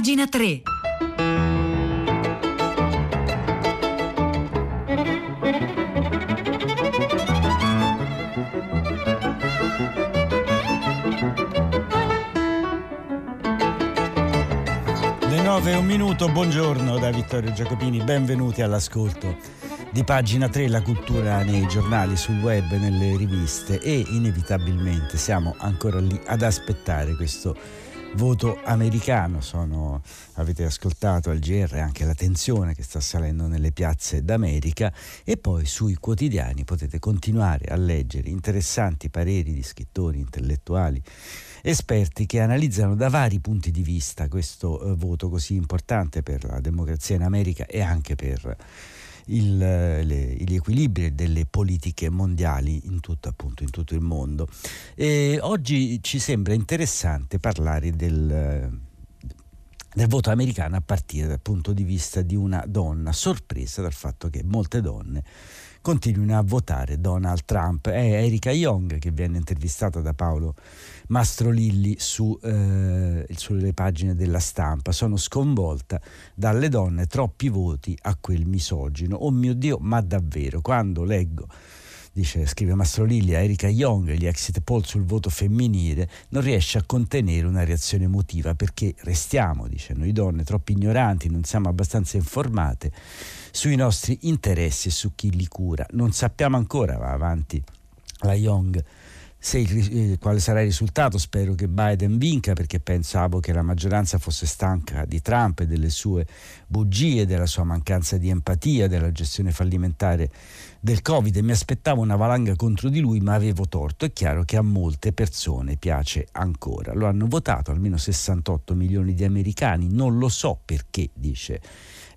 Pagina 3. Le 9 e un minuto, buongiorno da Vittorio Giacopini, benvenuti all'ascolto di pagina 3 la cultura nei giornali, sul web, nelle riviste e inevitabilmente siamo ancora lì ad aspettare questo voto americano. Sono, avete ascoltato al GR anche la tensione che sta salendo nelle piazze d'America e poi sui quotidiani potete continuare a leggere interessanti pareri di scrittori, intellettuali, esperti che analizzano da vari punti di vista questo eh, voto così importante per la democrazia in America e anche per il, le, gli equilibri delle politiche mondiali in tutto, appunto, in tutto il mondo. E oggi ci sembra interessante parlare del del voto americano a partire dal punto di vista di una donna sorpresa dal fatto che molte donne continuino a votare Donald Trump. È Erika Young che viene intervistata da Paolo Mastrolilli su, eh, sulle pagine della stampa. Sono sconvolta dalle donne, troppi voti a quel misogino. Oh mio Dio, ma davvero, quando leggo dice, scrive Mastrolilli a Erika Young, gli exit poll sul voto femminile, non riesce a contenere una reazione emotiva perché restiamo, dice, noi donne troppo ignoranti, non siamo abbastanza informate sui nostri interessi e su chi li cura. Non sappiamo ancora, va avanti la Young, il, eh, quale sarà il risultato. Spero che Biden vinca perché pensavo che la maggioranza fosse stanca di Trump e delle sue bugie, della sua mancanza di empatia, della gestione fallimentare del Covid e mi aspettavo una valanga contro di lui, ma avevo torto. È chiaro che a molte persone piace ancora. Lo hanno votato almeno 68 milioni di americani, non lo so perché, dice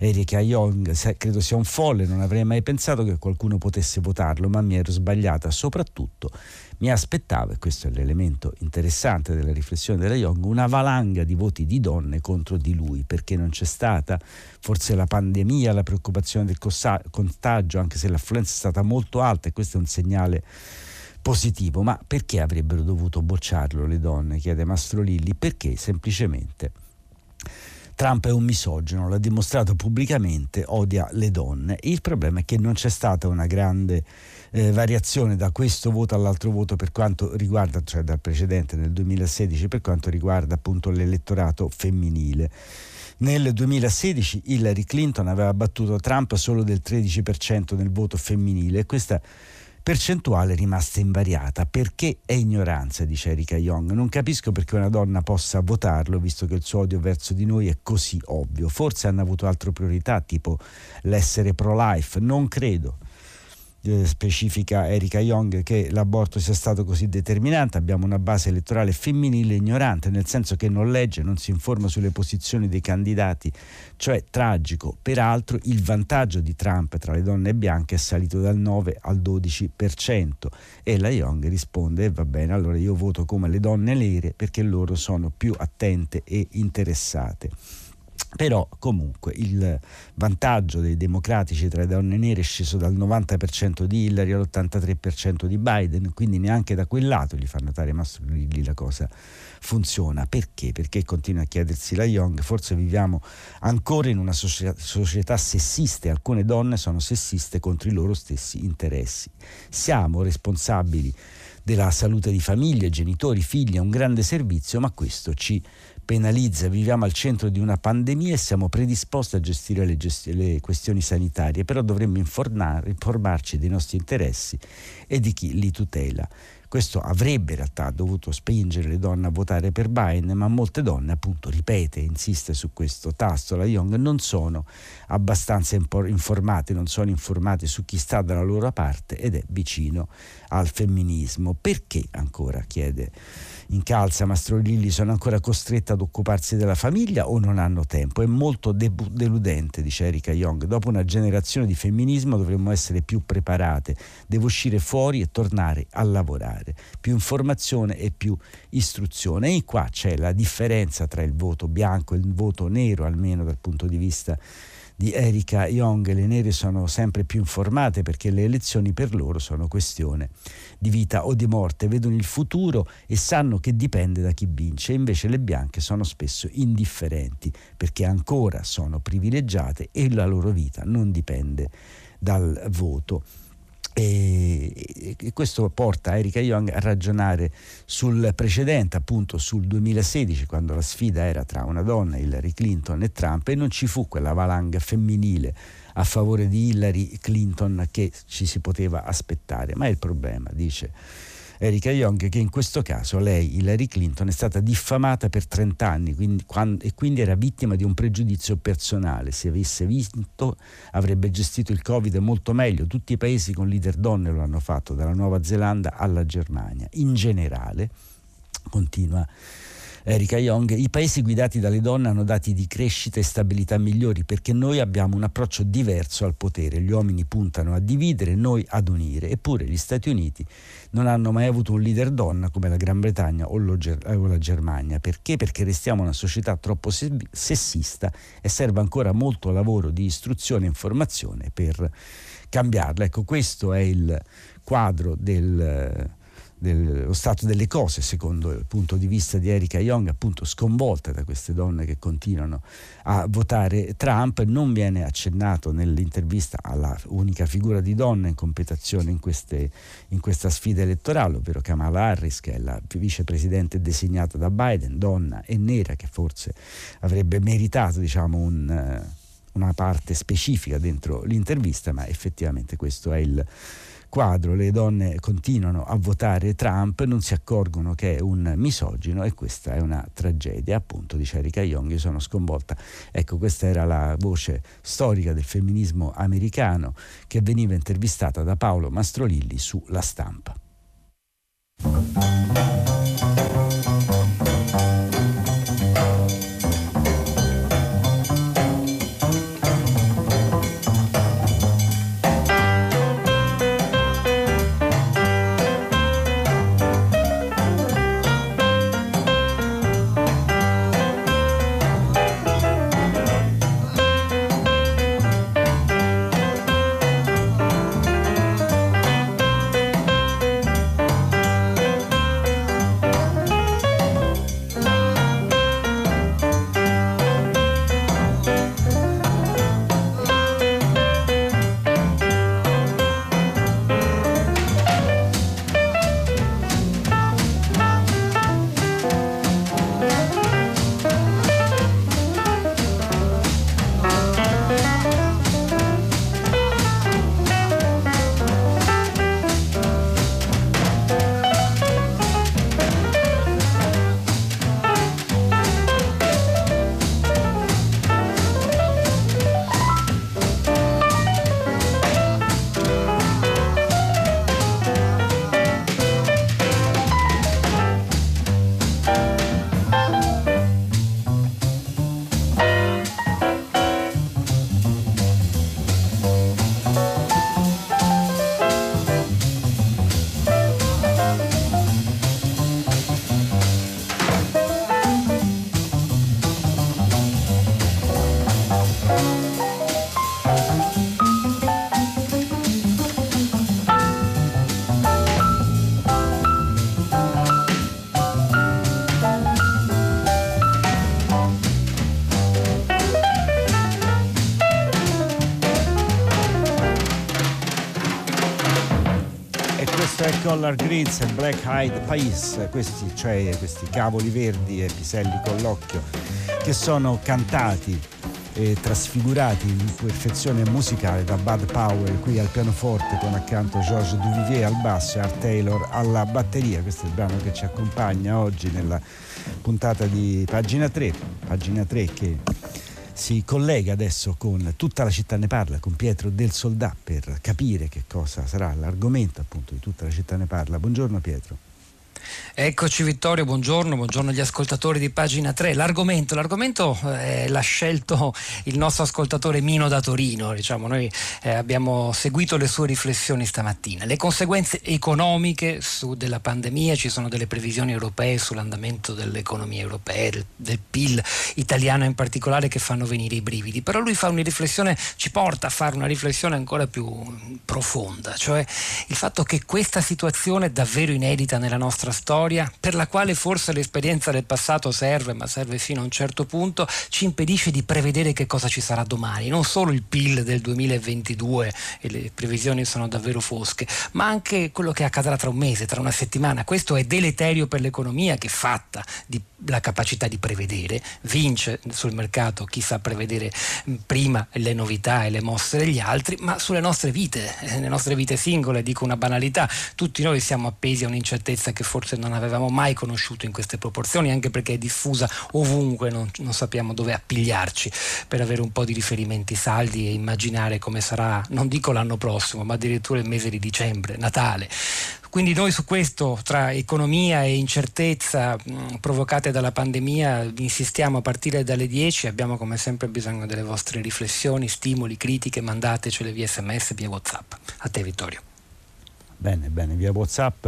Erika Young, credo sia un folle, non avrei mai pensato che qualcuno potesse votarlo, ma mi ero sbagliata. Soprattutto mi aspettavo, e questo è l'elemento interessante della riflessione della Young, una valanga di voti di donne contro di lui, perché non c'è stata forse la pandemia, la preoccupazione del contagio, anche se l'affluenza è stata molto alta e questo è un segnale positivo, ma perché avrebbero dovuto bocciarlo le donne? chiede Mastro Lilli, perché semplicemente Trump è un misogino, l'ha dimostrato pubblicamente, odia le donne. Il problema è che non c'è stata una grande eh, variazione da questo voto all'altro voto per quanto riguarda, cioè dal precedente nel 2016, per quanto riguarda appunto l'elettorato femminile. Nel 2016 Hillary Clinton aveva battuto Trump solo del 13% nel voto femminile e questa percentuale rimasta invariata. Perché è ignoranza, dice Erika Young. Non capisco perché una donna possa votarlo, visto che il suo odio verso di noi è così ovvio. Forse hanno avuto altre priorità, tipo l'essere pro-life. Non credo eh, specifica Erika Young che l'aborto sia stato così determinante, abbiamo una base elettorale femminile ignorante, nel senso che non legge, non si informa sulle posizioni dei candidati, cioè tragico. Peraltro il vantaggio di Trump tra le donne bianche è salito dal 9 al 12% e la Young risponde va bene, allora io voto come le donne nere perché loro sono più attente e interessate. Però comunque il vantaggio dei democratici tra le donne nere è sceso dal 90% di Hillary all'83% di Biden, quindi neanche da quel lato gli fa notare Mastro Lilli la cosa funziona. Perché? Perché continua a chiedersi la Young, forse viviamo ancora in una società sessista e alcune donne sono sessiste contro i loro stessi interessi. Siamo responsabili della salute di famiglie, genitori, figli, è un grande servizio, ma questo ci penalizza, viviamo al centro di una pandemia e siamo predisposti a gestire le, gesti- le questioni sanitarie, però dovremmo informarci dei nostri interessi e di chi li tutela. Questo avrebbe in realtà dovuto spingere le donne a votare per Biden, ma molte donne, appunto, ripete, insiste su questo tasto, la Young, non sono abbastanza informate, non sono informate su chi sta dalla loro parte ed è vicino al femminismo. Perché ancora, chiede incalza Mastrolilli, sono ancora costrette ad occuparsi della famiglia o non hanno tempo? È molto debu- deludente, dice Erika Young. Dopo una generazione di femminismo dovremmo essere più preparate. Devo uscire fuori e tornare a lavorare. Più informazione e più istruzione. E qua c'è la differenza tra il voto bianco e il voto nero, almeno dal punto di vista di Erika Young. Le nere sono sempre più informate perché le elezioni per loro sono questione di vita o di morte, vedono il futuro e sanno che dipende da chi vince, invece le bianche sono spesso indifferenti perché ancora sono privilegiate e la loro vita non dipende dal voto. E, questo porta Erika Young a ragionare sul precedente, appunto sul 2016, quando la sfida era tra una donna, Hillary Clinton e Trump, e non ci fu quella valanga femminile a favore di Hillary Clinton che ci si poteva aspettare. Ma è il problema, dice Erika Young che in questo caso lei, Hillary Clinton, è stata diffamata per 30 anni quindi, quando, e quindi era vittima di un pregiudizio personale. Se avesse vinto avrebbe gestito il Covid molto meglio. Tutti i paesi con leader donne lo hanno fatto, dalla Nuova Zelanda alla Germania. In generale, continua Erika Young, i paesi guidati dalle donne hanno dati di crescita e stabilità migliori perché noi abbiamo un approccio diverso al potere. Gli uomini puntano a dividere, noi ad unire. Eppure gli Stati Uniti non hanno mai avuto un leader donna come la Gran Bretagna o, la Germania. Perché? Perché restiamo una società troppo sessista e serve ancora molto lavoro di istruzione e informazione per cambiarla. Ecco, questo è il quadro del dello stato delle cose, secondo il punto di vista di Erika Young, appunto sconvolta da queste donne che continuano a votare Trump. Non viene accennato nell'intervista alla unica figura di donna in competizione in, queste, in questa sfida elettorale, ovvero Kamala Harris, che è la vicepresidente designata da Biden, donna e nera, che forse avrebbe meritato diciamo, un, una parte specifica dentro l'intervista, ma effettivamente questo è il quadro le donne continuano a votare Trump, non si accorgono che è un misogino e questa è una tragedia, appunto dice Erika Young, io sono sconvolta. Ecco, questa era la voce storica del femminismo americano che veniva intervistata da Paolo Mastrolilli su La Stampa. Collar Greens e Black Eyed Peas, questi, cioè questi cavoli verdi e piselli con l'occhio, che sono cantati e trasfigurati in perfezione musicale da Bud Powell qui al pianoforte con accanto Georges Duvivier al basso e Art Taylor alla batteria. Questo è il brano che ci accompagna oggi nella puntata di pagina 3, pagina 3 che si collega adesso con Tutta la città ne parla, con Pietro del Soldà per capire che cosa sarà l'argomento appunto di Tutta la città ne parla. Buongiorno Pietro. Eccoci Vittorio, buongiorno, buongiorno agli ascoltatori di pagina 3. L'argomento, l'argomento eh, l'ha scelto il nostro ascoltatore Mino da Torino, diciamo, noi eh, abbiamo seguito le sue riflessioni stamattina. Le conseguenze economiche su, della pandemia, ci sono delle previsioni europee sull'andamento dell'economia europea, del, del PIL italiano in particolare che fanno venire i brividi, però lui fa una riflessione, ci porta a fare una riflessione ancora più profonda, cioè il fatto che questa situazione davvero inedita nella nostra storia per la quale forse l'esperienza del passato serve, ma serve fino a un certo punto, ci impedisce di prevedere che cosa ci sarà domani. Non solo il PIL del 2022 e le previsioni sono davvero fosche, ma anche quello che accadrà tra un mese, tra una settimana. Questo è deleterio per l'economia che è fatta la capacità di prevedere, vince sul mercato chi sa prevedere prima le novità e le mosse degli altri, ma sulle nostre vite, eh, le nostre vite singole, dico una banalità, tutti noi siamo appesi a un'incertezza che forse non avevamo mai conosciuto in queste proporzioni, anche perché è diffusa ovunque, non, non sappiamo dove appigliarci per avere un po' di riferimenti saldi e immaginare come sarà, non dico l'anno prossimo, ma addirittura il mese di dicembre, Natale. Quindi noi su questo, tra economia e incertezza mh, provocate dalla pandemia, insistiamo a partire dalle 10, abbiamo come sempre bisogno delle vostre riflessioni, stimoli, critiche, mandatecele via sms, via whatsapp. A te Vittorio. Bene, bene, via whatsapp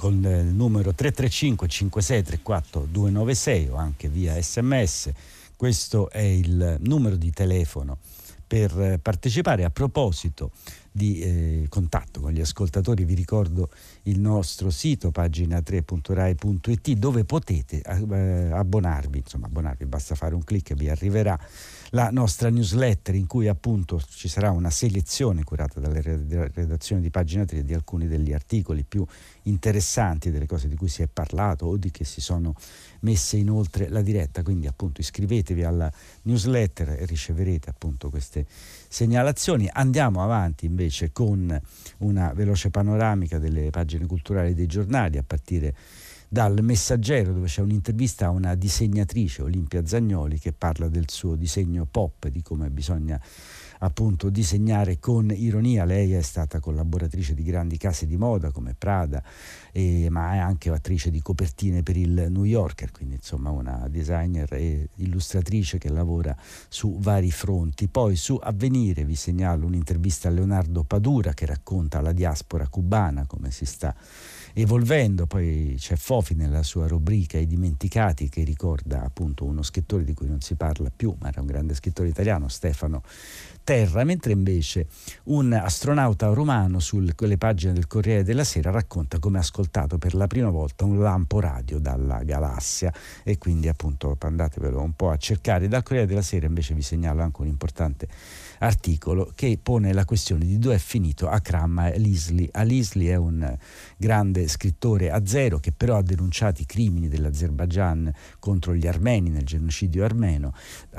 con il numero 335 5634 296 o anche via sms. Questo è il numero di telefono per partecipare. A proposito di eh, contatto con gli ascoltatori, vi ricordo il nostro sito pagina3.rai.it dove potete eh, abbonarvi, insomma abbonarvi, basta fare un clic e vi arriverà la nostra newsletter in cui appunto ci sarà una selezione curata dalle redazioni di pagina 3 di alcuni degli articoli più interessanti, delle cose di cui si è parlato o di che si sono messe inoltre la diretta. Quindi appunto iscrivetevi alla newsletter e riceverete appunto queste segnalazioni. Andiamo avanti invece con una veloce panoramica delle pagine culturali dei giornali a partire dal Messaggero dove c'è un'intervista a una disegnatrice, Olimpia Zagnoli, che parla del suo disegno pop, di come bisogna appunto disegnare con ironia. Lei è stata collaboratrice di grandi case di moda come Prada, eh, ma è anche attrice di copertine per il New Yorker, quindi insomma una designer e illustratrice che lavora su vari fronti. Poi su Avvenire vi segnalo un'intervista a Leonardo Padura che racconta la diaspora cubana, come si sta evolvendo, poi c'è Fofi nella sua rubrica I dimenticati che ricorda appunto uno scrittore di cui non si parla più, ma era un grande scrittore italiano, Stefano Terra, mentre invece un astronauta romano su quelle pagine del Corriere della Sera racconta come ha ascoltato per la prima volta un lampo radio dalla galassia e quindi appunto andatevelo un po' a cercare. Dal Corriere della Sera invece vi segnalo anche un importante articolo che pone la questione di dove è finito Akram Alisli. Alisli è un grande scrittore azero che però ha denunciato i crimini dell'Azerbaigian contro gli armeni nel genocidio armeno,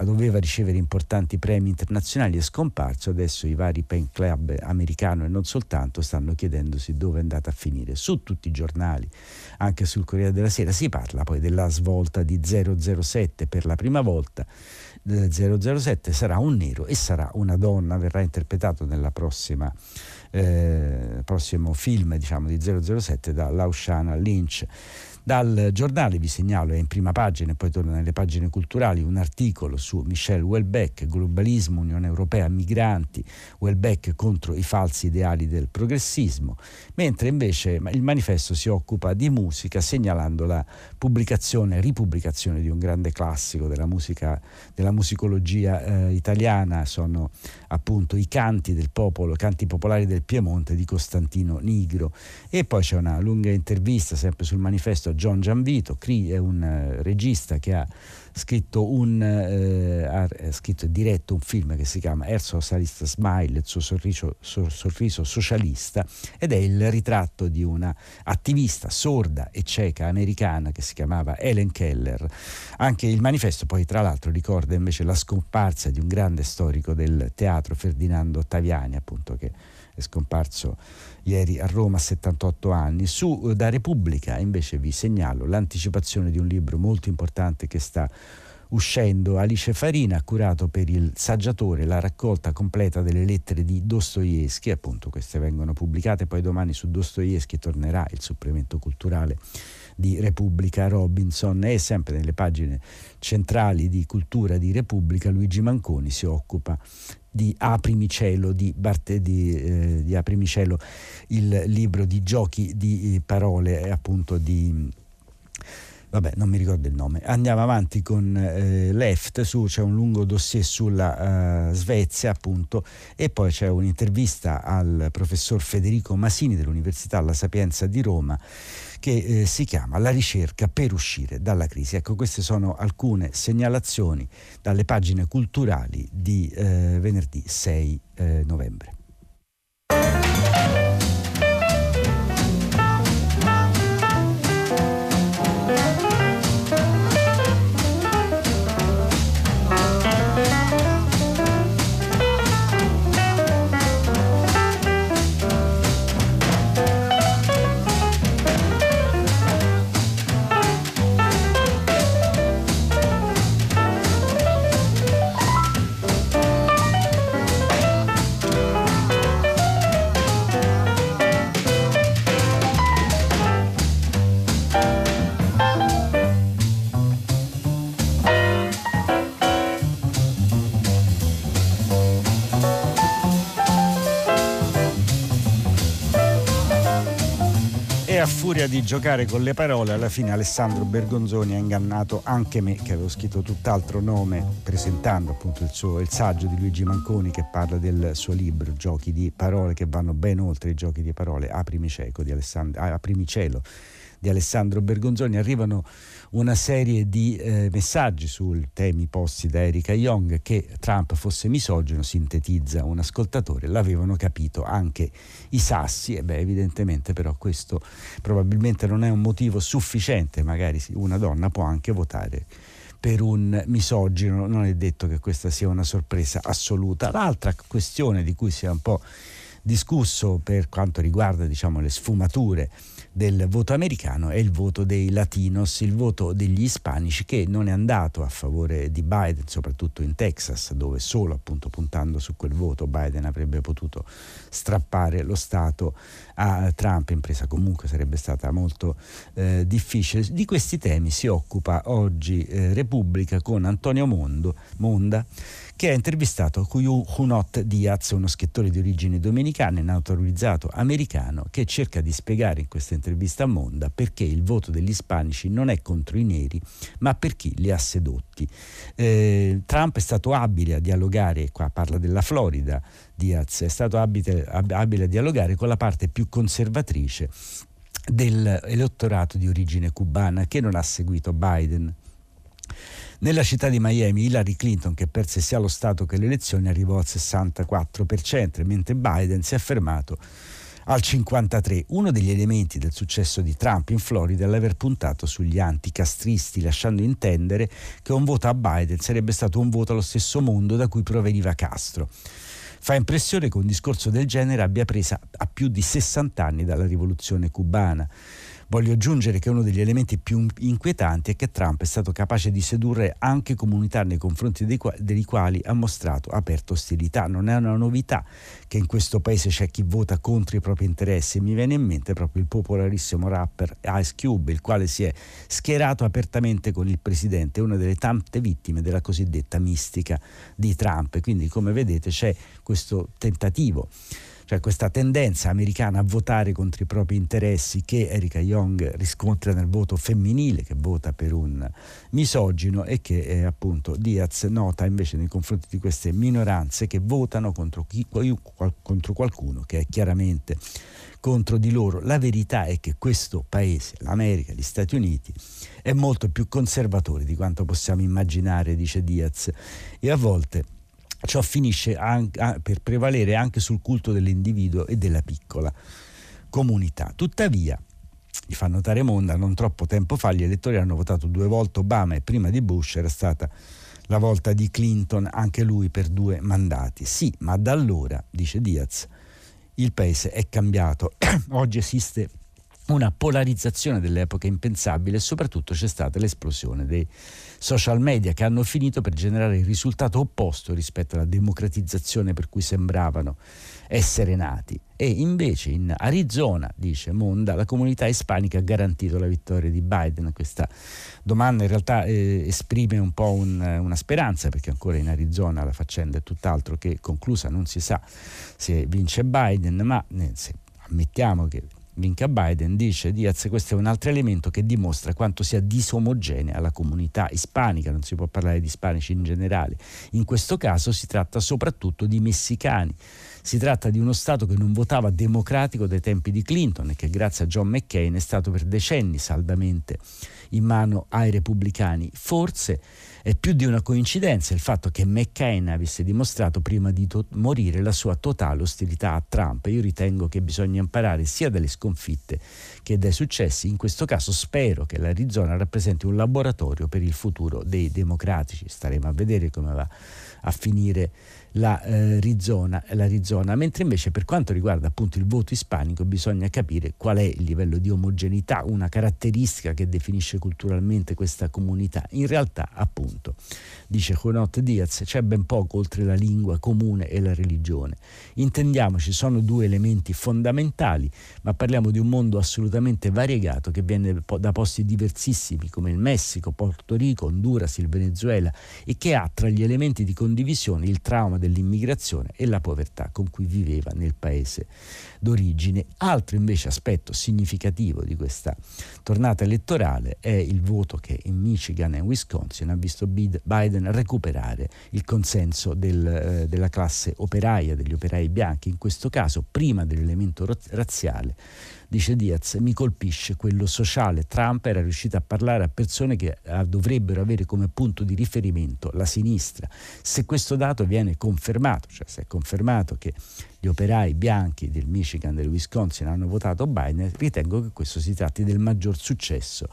doveva ricevere importanti premi internazionali, è scomparso, adesso i vari pen club americano e non soltanto stanno chiedendosi dove è andata a finire. Su tutti i giornali, anche sul Corriere della Sera, si parla poi della svolta di 007 per la prima volta 007 sarà un nero e sarà una donna, verrà interpretato prossima eh, prossimo film diciamo, di 007 da Laushana Lynch. Dal giornale vi segnalo, è in prima pagina e poi torna nelle pagine culturali, un articolo su Michel Houellebecq, globalismo, Unione Europea, migranti, Houellebecq contro i falsi ideali del progressismo, mentre invece il manifesto si occupa di musica segnalando la pubblicazione, ripubblicazione di un grande classico della musica, della musicologia eh, italiana, sono appunto i canti del popolo, canti popolari del Piemonte di Costantino Nigro. E poi c'è una lunga intervista sempre sul manifesto John Gianvito, è un uh, regista che ha scritto, un, eh, ha scritto e diretto un film che si chiama Er Socialist Smile, il suo sorriso, so, sorriso, socialista, ed è il ritratto di una attivista sorda e cieca americana che si chiamava Helen Keller. Anche il manifesto poi tra l'altro ricorda invece la scomparsa di un grande storico del teatro, Ferdinando Ottaviani, appunto che è scomparso ieri a Roma a 78 anni. Su eh, Da Repubblica invece vi segnalo l'anticipazione di un libro molto importante che sta uscendo. Alice Farina ha curato per il saggiatore la raccolta completa delle lettere di Dostoevsky, appunto queste vengono pubblicate, poi domani su Dostoevsky tornerà il supplemento culturale di Repubblica. Robinson e sempre nelle pagine centrali di cultura di Repubblica. Luigi Manconi si occupa di Aprimi Cielo di, Barte, di, eh, di Aprimi Cielo, il libro di giochi di eh, parole appunto di vabbè non mi ricordo il nome. Andiamo avanti con eh, Left su c'è un lungo dossier sulla uh, Svezia appunto e poi c'è un'intervista al professor Federico Masini dell'Università La Sapienza di Roma che eh, si chiama La ricerca per uscire dalla crisi. Ecco, queste sono alcune segnalazioni dalle pagine culturali di eh, venerdì 6 eh, novembre. Furia di giocare con le parole, alla fine Alessandro Bergonzoni ha ingannato anche me, che avevo scritto tutt'altro nome, presentando appunto il, suo, il saggio di Luigi Manconi che parla del suo libro Giochi di parole che vanno ben oltre i giochi di parole, Aprimi, Cieco di Alessandro, Aprimi cielo di Alessandro Bergonzoni. Arrivano una serie di eh, messaggi sui temi posti da Erika Young che Trump fosse misogino, sintetizza un ascoltatore, l'avevano capito anche i sassi e beh evidentemente però questo probabilmente non è un motivo sufficiente, magari una donna può anche votare per un misogino, non è detto che questa sia una sorpresa assoluta. L'altra questione di cui si è un po' discusso per quanto riguarda diciamo, le sfumature del voto americano è il voto dei latinos, il voto degli ispanici che non è andato a favore di Biden, soprattutto in Texas, dove solo appunto puntando su quel voto Biden avrebbe potuto strappare lo Stato a Trump, impresa comunque sarebbe stata molto eh, difficile. Di questi temi si occupa oggi eh, Repubblica con Antonio Mondo, Monda che ha intervistato Junot Diaz, uno scrittore di origini dominicane e naturalizzato americano, che cerca di spiegare in questa intervista a Monda perché il voto degli ispanici non è contro i neri, ma per chi li ha sedotti. Eh, Trump è stato abile a dialogare, qua parla della Florida, Diaz è stato abile, abile a dialogare con la parte più conservatrice dell'elettorato di origine cubana che non ha seguito Biden. Nella città di Miami Hillary Clinton, che perse sia lo Stato che le elezioni, arrivò al 64%, mentre Biden si è fermato al 53%. Uno degli elementi del successo di Trump in Florida è l'aver puntato sugli anticastristi, lasciando intendere che un voto a Biden sarebbe stato un voto allo stesso mondo da cui proveniva Castro. Fa impressione che un discorso del genere abbia presa a più di 60 anni dalla rivoluzione cubana. Voglio aggiungere che uno degli elementi più inquietanti è che Trump è stato capace di sedurre anche comunità nei confronti dei, quali, dei quali ha mostrato aperta ostilità. Non è una novità che in questo paese c'è chi vota contro i propri interessi. Mi viene in mente proprio il popolarissimo rapper Ice Cube, il quale si è schierato apertamente con il presidente, una delle tante vittime della cosiddetta mistica di Trump. Quindi, come vedete, c'è questo tentativo cioè questa tendenza americana a votare contro i propri interessi che Erika Young riscontra nel voto femminile, che vota per un misogino e che eh, appunto Diaz nota invece nei confronti di queste minoranze che votano contro, chi, contro qualcuno che è chiaramente contro di loro. La verità è che questo paese, l'America, gli Stati Uniti, è molto più conservatore di quanto possiamo immaginare, dice Diaz, e a volte Ciò finisce anche, per prevalere anche sul culto dell'individuo e della piccola comunità. Tuttavia, gli fa notare Monda, non troppo tempo fa gli elettori hanno votato due volte Obama e prima di Bush era stata la volta di Clinton, anche lui per due mandati. Sì, ma da allora, dice Diaz, il paese è cambiato. Oggi esiste una polarizzazione dell'epoca impensabile e soprattutto c'è stata l'esplosione dei social media che hanno finito per generare il risultato opposto rispetto alla democratizzazione per cui sembravano essere nati. E invece in Arizona, dice Monda, la comunità ispanica ha garantito la vittoria di Biden. Questa domanda in realtà eh, esprime un po' un, una speranza, perché ancora in Arizona la faccenda è tutt'altro che conclusa, non si sa se vince Biden, ma eh, se ammettiamo che vinca Biden, dice Diaz, questo è un altro elemento che dimostra quanto sia disomogenea la comunità ispanica, non si può parlare di ispanici in generale. In questo caso si tratta soprattutto di messicani. Si tratta di uno Stato che non votava democratico dai tempi di Clinton e che grazie a John McCain è stato per decenni saldamente in mano ai repubblicani. Forse è più di una coincidenza il fatto che McCain avesse dimostrato prima di to- morire la sua totale ostilità a Trump. Io ritengo che bisogna imparare sia dalle sconfitte che dai successi. In questo caso spero che l'Arizona rappresenti un laboratorio per il futuro dei democratici. Staremo a vedere come va a finire la, eh, Rizona, l'Arizona, mentre invece per quanto riguarda appunto il voto ispanico bisogna capire qual è il livello di omogeneità, una caratteristica che definisce culturalmente questa comunità. In realtà appunto, dice Jonot Diaz, c'è ben poco oltre la lingua comune e la religione. Intendiamoci, sono due elementi fondamentali, ma parliamo di un mondo assolutamente variegato che viene da posti diversissimi come il Messico, Porto Rico, Honduras, il Venezuela e che ha tra gli elementi di condivisione il trauma dell'immigrazione e la povertà con cui viveva nel paese d'origine. Altro invece aspetto significativo di questa tornata elettorale è il voto che in Michigan e Wisconsin ha visto Biden recuperare il consenso del, eh, della classe operaia, degli operai bianchi, in questo caso prima dell'elemento razziale dice Diaz, mi colpisce quello sociale. Trump era riuscito a parlare a persone che eh, dovrebbero avere come punto di riferimento la sinistra. Se questo dato viene confermato, cioè se è confermato che gli operai bianchi del Michigan e del Wisconsin hanno votato Biden, ritengo che questo si tratti del maggior successo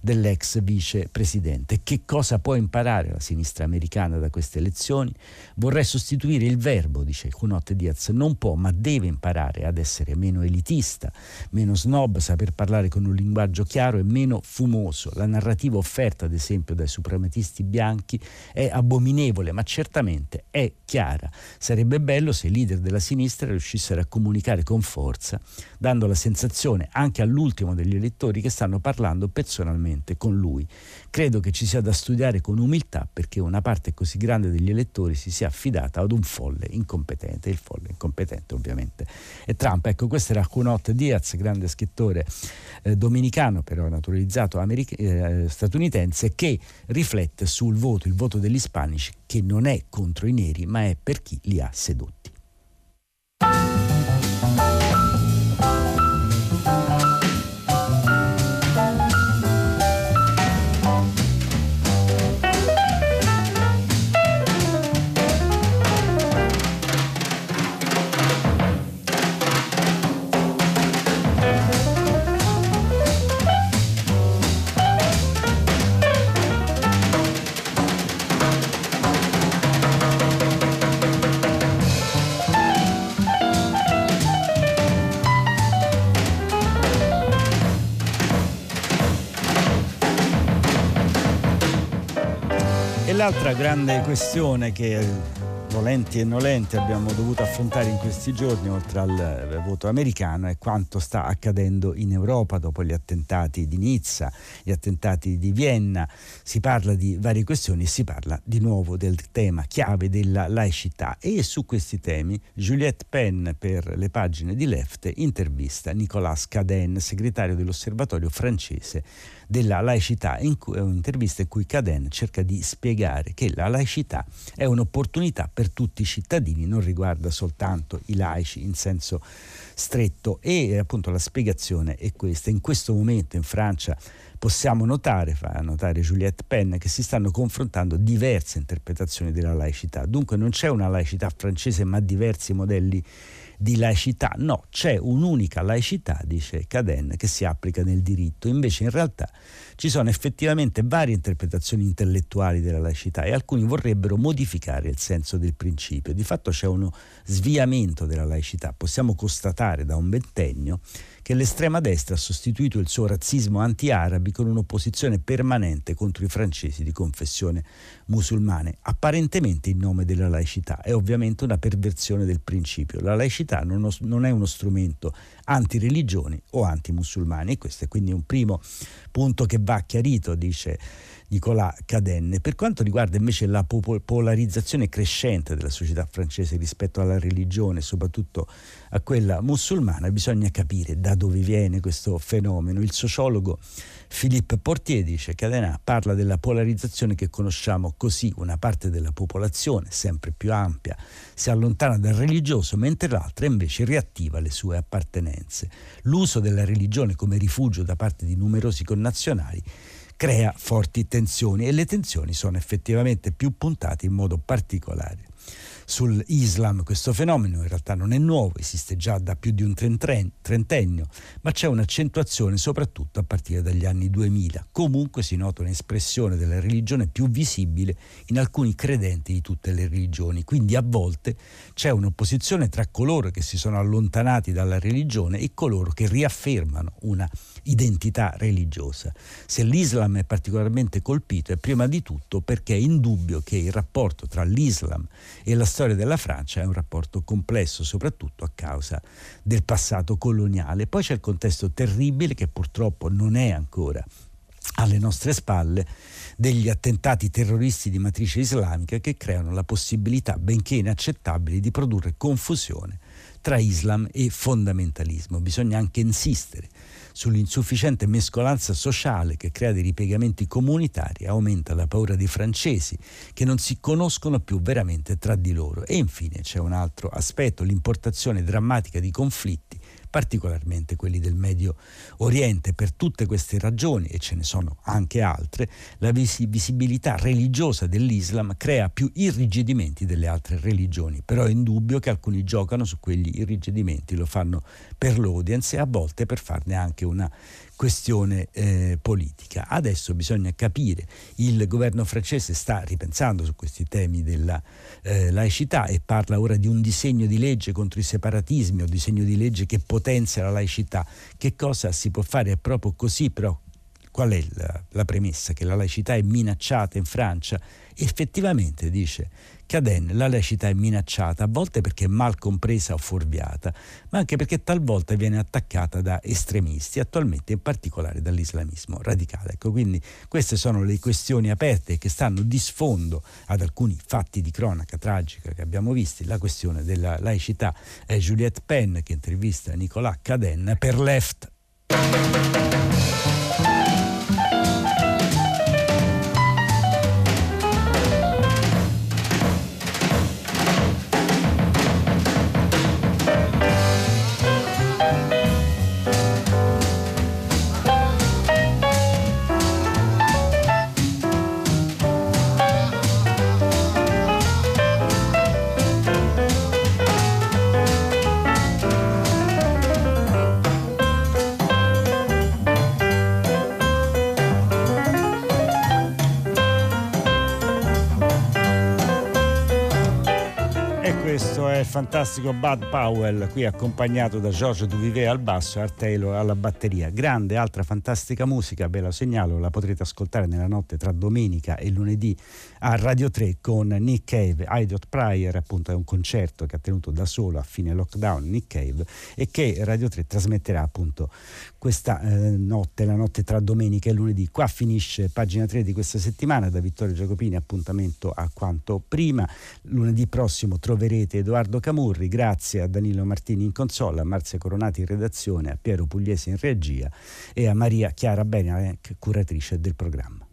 dell'ex vicepresidente. Che cosa può imparare la sinistra americana da queste elezioni? Vorrei sostituire il verbo, dice Cunot Diaz, non può ma deve imparare ad essere meno elitista, meno snob, saper parlare con un linguaggio chiaro e meno fumoso. La narrativa offerta, ad esempio, dai suprematisti bianchi è abominevole, ma certamente è chiara. Sarebbe bello se i leader della sinistra sinistra riuscissero a comunicare con forza, dando la sensazione anche all'ultimo degli elettori che stanno parlando personalmente con lui. Credo che ci sia da studiare con umiltà perché una parte così grande degli elettori si sia affidata ad un folle incompetente, il folle incompetente ovviamente è Trump. Ecco, questo era Cunot Diaz, grande scrittore eh, dominicano, però naturalizzato americ- eh, statunitense, che riflette sul voto, il voto degli ispanici, che non è contro i neri, ma è per chi li ha sedotti. Grande questione che volenti e nolenti abbiamo dovuto affrontare in questi giorni, oltre al eh, voto americano, è quanto sta accadendo in Europa dopo gli attentati di Nizza, gli attentati di Vienna. Si parla di varie questioni e si parla di nuovo del tema chiave della laicità. E su questi temi Juliette Penn per le pagine di Left intervista Nicolas Caden, segretario dell'Osservatorio francese della laicità, in cui, è un'intervista in cui Caden cerca di spiegare che la laicità è un'opportunità per tutti i cittadini, non riguarda soltanto i laici in senso stretto e appunto la spiegazione è questa. In questo momento in Francia possiamo notare, fa notare Juliette Penn, che si stanno confrontando diverse interpretazioni della laicità. Dunque non c'è una laicità francese ma diversi modelli di laicità. No, c'è un'unica laicità, dice Caden, che si applica nel diritto. Invece in realtà ci sono effettivamente varie interpretazioni intellettuali della laicità e alcuni vorrebbero modificare il senso del principio. Di fatto c'è uno sviamento della laicità. Possiamo constatare da un ventennio che l'estrema destra ha sostituito il suo razzismo anti-arabi con un'opposizione permanente contro i francesi di confessione musulmane, apparentemente in nome della laicità. È ovviamente una perversione del principio. La laicità non, non è uno strumento anti-religioni o anti-musulmani. E questo è quindi un primo punto che va chiarito, dice Nicolas Cadenne. Per quanto riguarda invece la polarizzazione crescente della società francese rispetto alla religione, soprattutto a quella musulmana, bisogna capire da dove viene questo fenomeno. Il sociologo Philippe Portier dice che Cadena parla della polarizzazione che conosciamo così, una parte della popolazione, sempre più ampia, si allontana dal religioso, mentre l'altra invece riattiva le sue appartenenze. L'uso della religione come rifugio da parte di numerosi connazionali crea forti tensioni e le tensioni sono effettivamente più puntate in modo particolare sull'Islam. Questo fenomeno in realtà non è nuovo, esiste già da più di un trentennio, ma c'è un'accentuazione soprattutto a partire dagli anni 2000. Comunque si nota un'espressione della religione più visibile in alcuni credenti di tutte le religioni, quindi a volte c'è un'opposizione tra coloro che si sono allontanati dalla religione e coloro che riaffermano una identità religiosa. Se l'Islam è particolarmente colpito è prima di tutto perché è indubbio che il rapporto tra l'Islam e la storia della Francia è un rapporto complesso, soprattutto a causa del passato coloniale. Poi c'è il contesto terribile che purtroppo non è ancora alle nostre spalle degli attentati terroristi di matrice islamica che creano la possibilità, benché inaccettabile, di produrre confusione tra Islam e fondamentalismo. Bisogna anche insistere sull'insufficiente mescolanza sociale che crea dei ripiegamenti comunitari, aumenta la paura dei francesi che non si conoscono più veramente tra di loro. E infine c'è un altro aspetto, l'importazione drammatica di conflitti particolarmente quelli del Medio Oriente. Per tutte queste ragioni, e ce ne sono anche altre, la visibilità religiosa dell'Islam crea più irrigidimenti delle altre religioni, però è indubbio che alcuni giocano su quegli irrigidimenti, lo fanno per l'audience e a volte per farne anche una questione eh, politica. Adesso bisogna capire, il governo francese sta ripensando su questi temi della eh, laicità e parla ora di un disegno di legge contro i separatismi o disegno di legge che potenzia la laicità. Che cosa si può fare? È proprio così, però qual è la, la premessa? Che la laicità è minacciata in Francia? Effettivamente, dice Caden, la laicità è minacciata, a volte perché è mal compresa o fuorviata, ma anche perché talvolta viene attaccata da estremisti, attualmente in particolare dall'islamismo radicale. Ecco, quindi queste sono le questioni aperte che stanno di sfondo ad alcuni fatti di cronaca tragica che abbiamo visto. La questione della laicità è Juliette Penn che intervista Nicolas Caden per Left. Fantastico Bud Powell, qui accompagnato da George Duvivet al basso e Art Taylor alla batteria. Grande, altra fantastica musica, ve la segnalo, la potrete ascoltare nella notte tra domenica e lunedì a Radio 3 con Nick Cave. Idiot Pryor, appunto, è un concerto che ha tenuto da solo a fine lockdown Nick Cave e che Radio 3 trasmetterà appunto questa eh, notte, la notte tra domenica e lunedì. Qua finisce pagina 3 di questa settimana da Vittorio Giacopini, appuntamento a quanto prima. Lunedì prossimo troverete Edoardo Camurri, grazie a Danilo Martini in consola, a Marzia Coronati in redazione, a Piero Pugliese in regia e a Maria Chiara Benalec, curatrice del programma.